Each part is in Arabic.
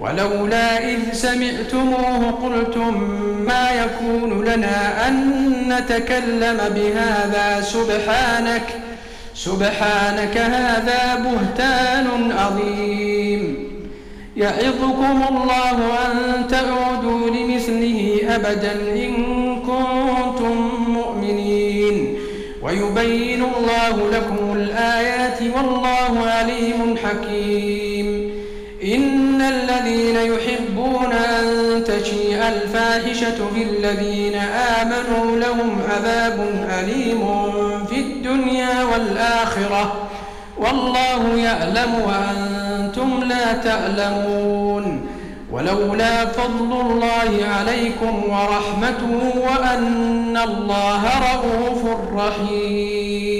ولولا إذ سمعتموه قلتم ما يكون لنا أن نتكلم بهذا سبحانك سبحانك هذا بهتان عظيم. يعظكم الله أن تعودوا لمثله أبدا إن كنتم مؤمنين. ويبين الله لكم الآيات والله عليم حكيم. إن الذين يحبون أن تشيء الفاحشة في الذين آمنوا لهم عذاب أليم في الدنيا والآخرة. والله يعلم وأنتم لا تعلمون. ولولا فضل الله عليكم ورحمته وأن الله رؤوف رحيم.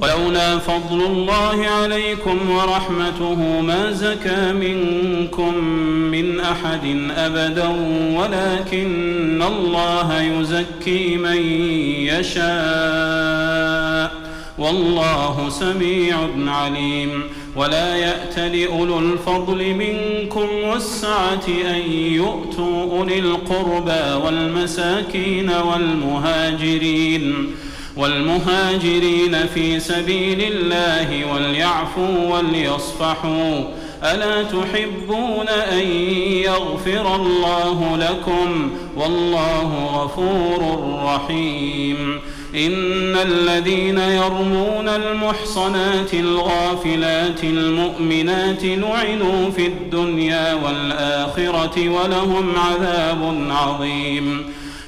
ولولا فضل الله عليكم ورحمته ما زكى منكم من أحد أبدا ولكن الله يزكي من يشاء. والله سميع عليم. ولا يأت لأولو الفضل منكم والسعة أن يؤتوا أولي القربى والمساكين والمهاجرين. والمهاجرين في سبيل الله وليعفوا وليصفحوا. ألا تحبون أن يغفر الله لكم؟ والله غفور رحيم. إن الذين يرمون المحصنات الغافلات المؤمنات لعنوا في الدنيا والآخرة ولهم عذاب عظيم.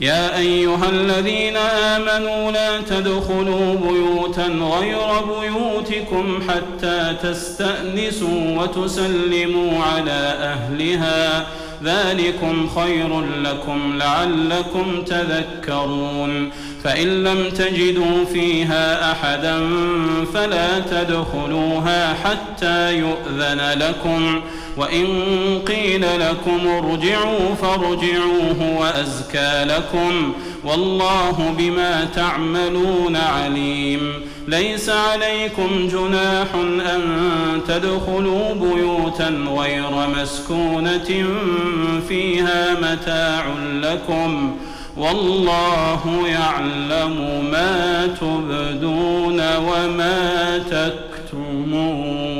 يا أيها الذين آمنوا لا تدخلوا بيوتا غير بيوتكم حتى تستأنسوا وتسلموا على أهلها ذلكم خير لكم لعلكم تذكرون. فإن لم تجدوا فيها أحدا فلا تدخلوها حتى يؤذن لكم. وإن قيل لكم ارجعوا فارجعوا هو أزكى لكم. والله بما تعملون عليم. ليس عليكم جناح أن تدخلوا بيوتا غير مسكونة فيها متاع لكم والله يعلم ما تبدون وما تكتمون.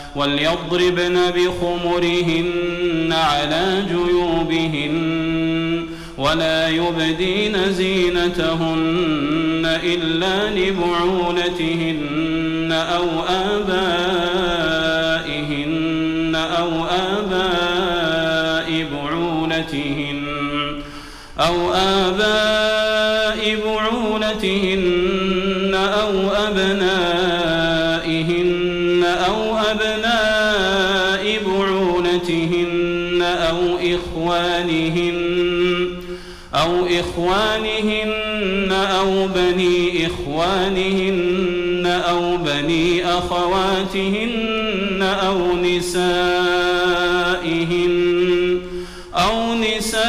وليضربن بخمرهن على جيوبهن ولا يبدين زينتهن إلا لبعولتهن أو آبائهن أو آباء بعولتهن أو آباء بعولتهن إخوانهن أو بني إخوانهن أو بني أخواتهن أو نسائهن أو نسائهن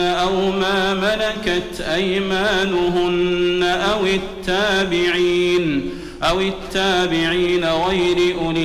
أو ما ملكت أيمانهن أو التابعين أو التابعين غير أولي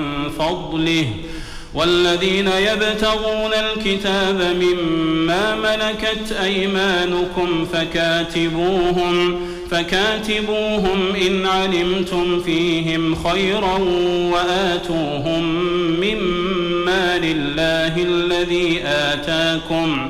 فضله. والذين يبتغون الكتاب مما ملكت أيمانكم فكاتبوهم فكاتبوهم إن علمتم فيهم خيرا وآتوهم مما لله الذي آتاكم.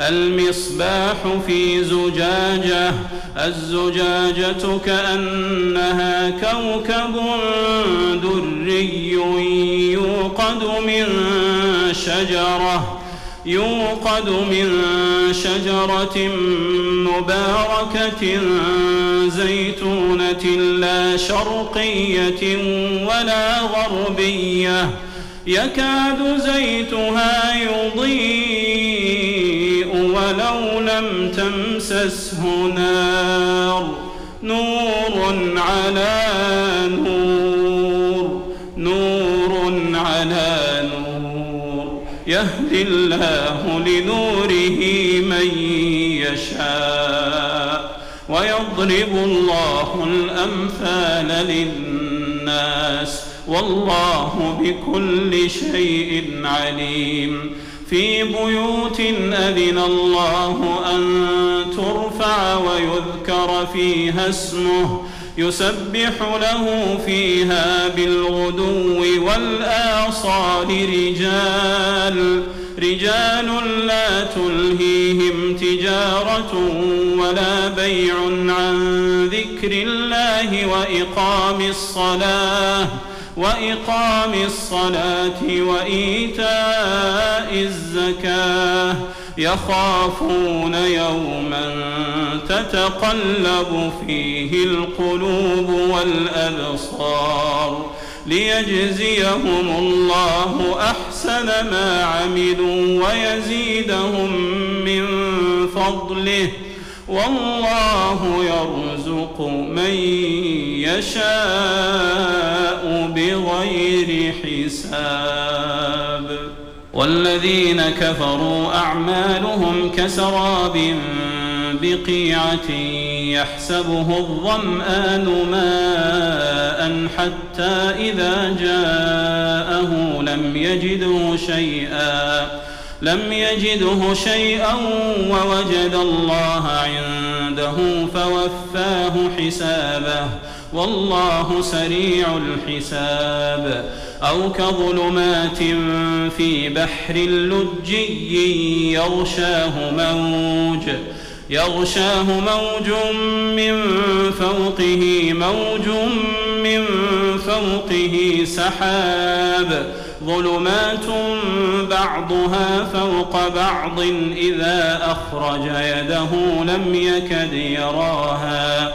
المصباح في زجاجة الزجاجة كأنها كوكب دري يوقد من شجرة يوقد من شجرة مباركة زيتونة لا شرقية ولا غربية يكاد زيتها يضيء لم تمسسه نار. نور على نور. نور على نور. يهدي الله لنوره من يشاء. ويضرب الله الأمثال للناس. والله بكل شيء عليم. في بيوت أذن الله أن ترفع ويذكر فيها اسمه يسبح له فيها بالغدو والآصال رجال رجال لا تلهيهم تجارة ولا بيع عن ذكر الله وإقام الصلاة. وإقام الصلاة وإيتاء الزكاة يخافون يوما تتقلب فيه القلوب والأبصار ليجزيهم الله أحسن ما عملوا ويزيدهم من فضله والله يرزق من يشاء بغير حساب. والذين كفروا أعمالهم كسراب بقيعة يحسبه الظمآن ماء حتى إذا جاءه لم يجده شيئا لم يجده شيئا ووجد الله عنده فوفاه حسابه. والله سريع الحساب. أو كظلمات في بحر لجي يغشاه موج يغشاه موج من فوقه موج من فوقه سحاب. ظلمات بعضها فوق بعض إذا أخرج يده لم يكد يراها.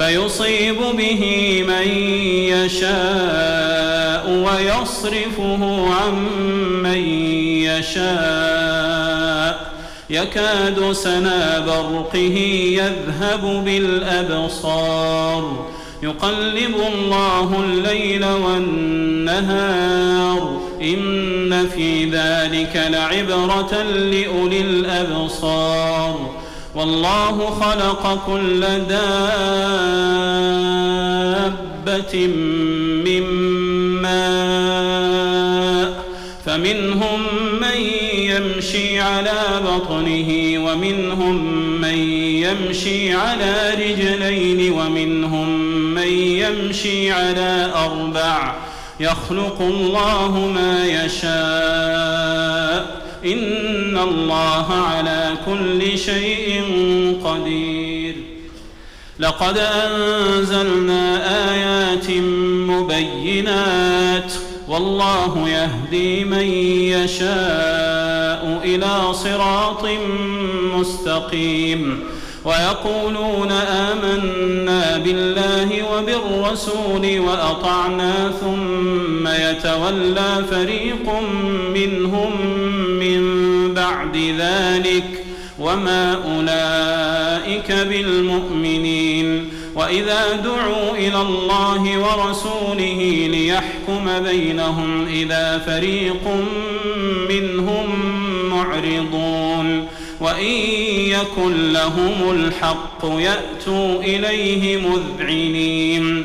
فيصيب به من يشاء ويصرفه عن من يشاء. يكاد سنا برقه يذهب بالأبصار. يقلب الله الليل والنهار. إن في ذلك لعبرة لأولي الأبصار. والله خلق كل دابة من ماء فمنهم من يمشي على بطنه ومنهم من يمشي على رجلين ومنهم من يمشي على أربع. يخلق الله ما يشاء. إن الله على كل شيء قدير. لقد أنزلنا آيات مبينات والله يهدي من يشاء إلى صراط مستقيم. ويقولون آمنا بالله وبالرسول وأطعنا ثم يتولى فريق منهم من بعد ذلك وما أولئك بالمؤمنين وإذا دعوا إلى الله ورسوله ليحكم بينهم إذا فريق منهم معرضون وإن يكن لهم الحق يأتوا إليه مذعنين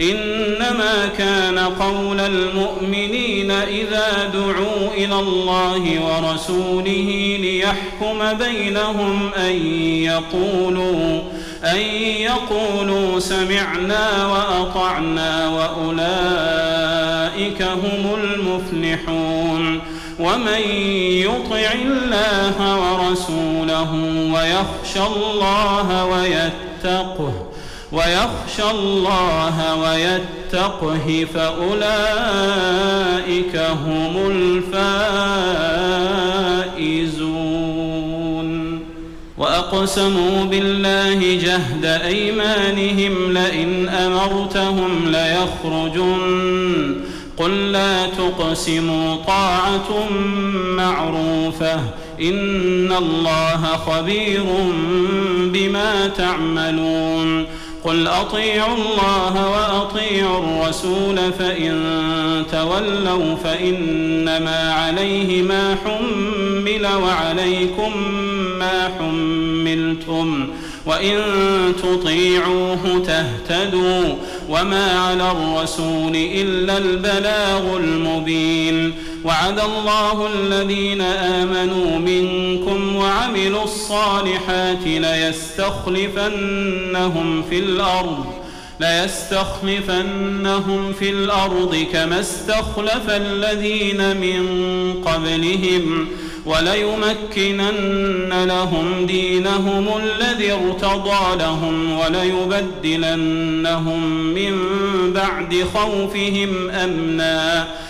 إنما كان قول المؤمنين إذا دعوا إلى الله ورسوله ليحكم بينهم أن يقولوا أن يقولوا سمعنا وأطعنا وأولئك هم المفلحون ومن يطع الله ورسوله ويخشى الله ويتقه ويخشى الله ويتقه فأولئك هم الفائزون. وأقسموا بالله جهد أيمانهم لئن أمرتهم ليخرجن. قل لا تقسموا طاعة معروفة. إن الله خبير بما تعملون. قل أطيعوا الله وأطيعوا الرسول فإن تولوا فإنما عليه ما حمل وعليكم ما حملتم وإن تطيعوه تهتدوا وما على الرسول إلا البلاغ المبين وعد الله الذين آمنوا منكم وعملوا الصالحات ليستخلفنهم في الأرض ليستخلفنهم في الأرض كما استخلف الذين من قبلهم وليمكنن لهم دينهم الذي ارتضى لهم وليبدلنهم من بعد خوفهم أمناً.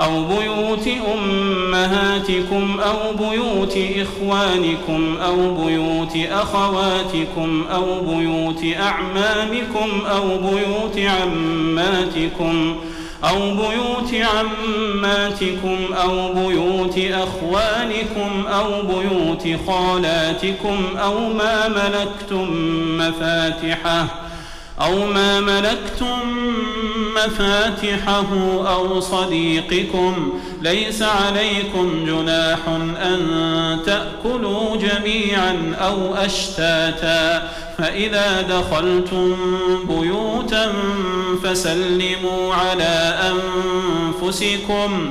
أو بيوت أمهاتكم أو بيوت إخوانكم أو بيوت أخواتكم أو بيوت أعمامكم أو بيوت عماتكم أو بيوت عماتكم أو بيوت أخوانكم أو بيوت خالاتكم أو ما ملكتم مفاتحه أو ما ملكتم مفاتحه أو صديقكم ليس عليكم جناح أن تأكلوا جميعا أو أشتاتا. فإذا دخلتم بيوتا فسلموا على أنفسكم.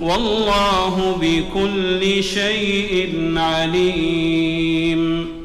والله بكل شيء عليم.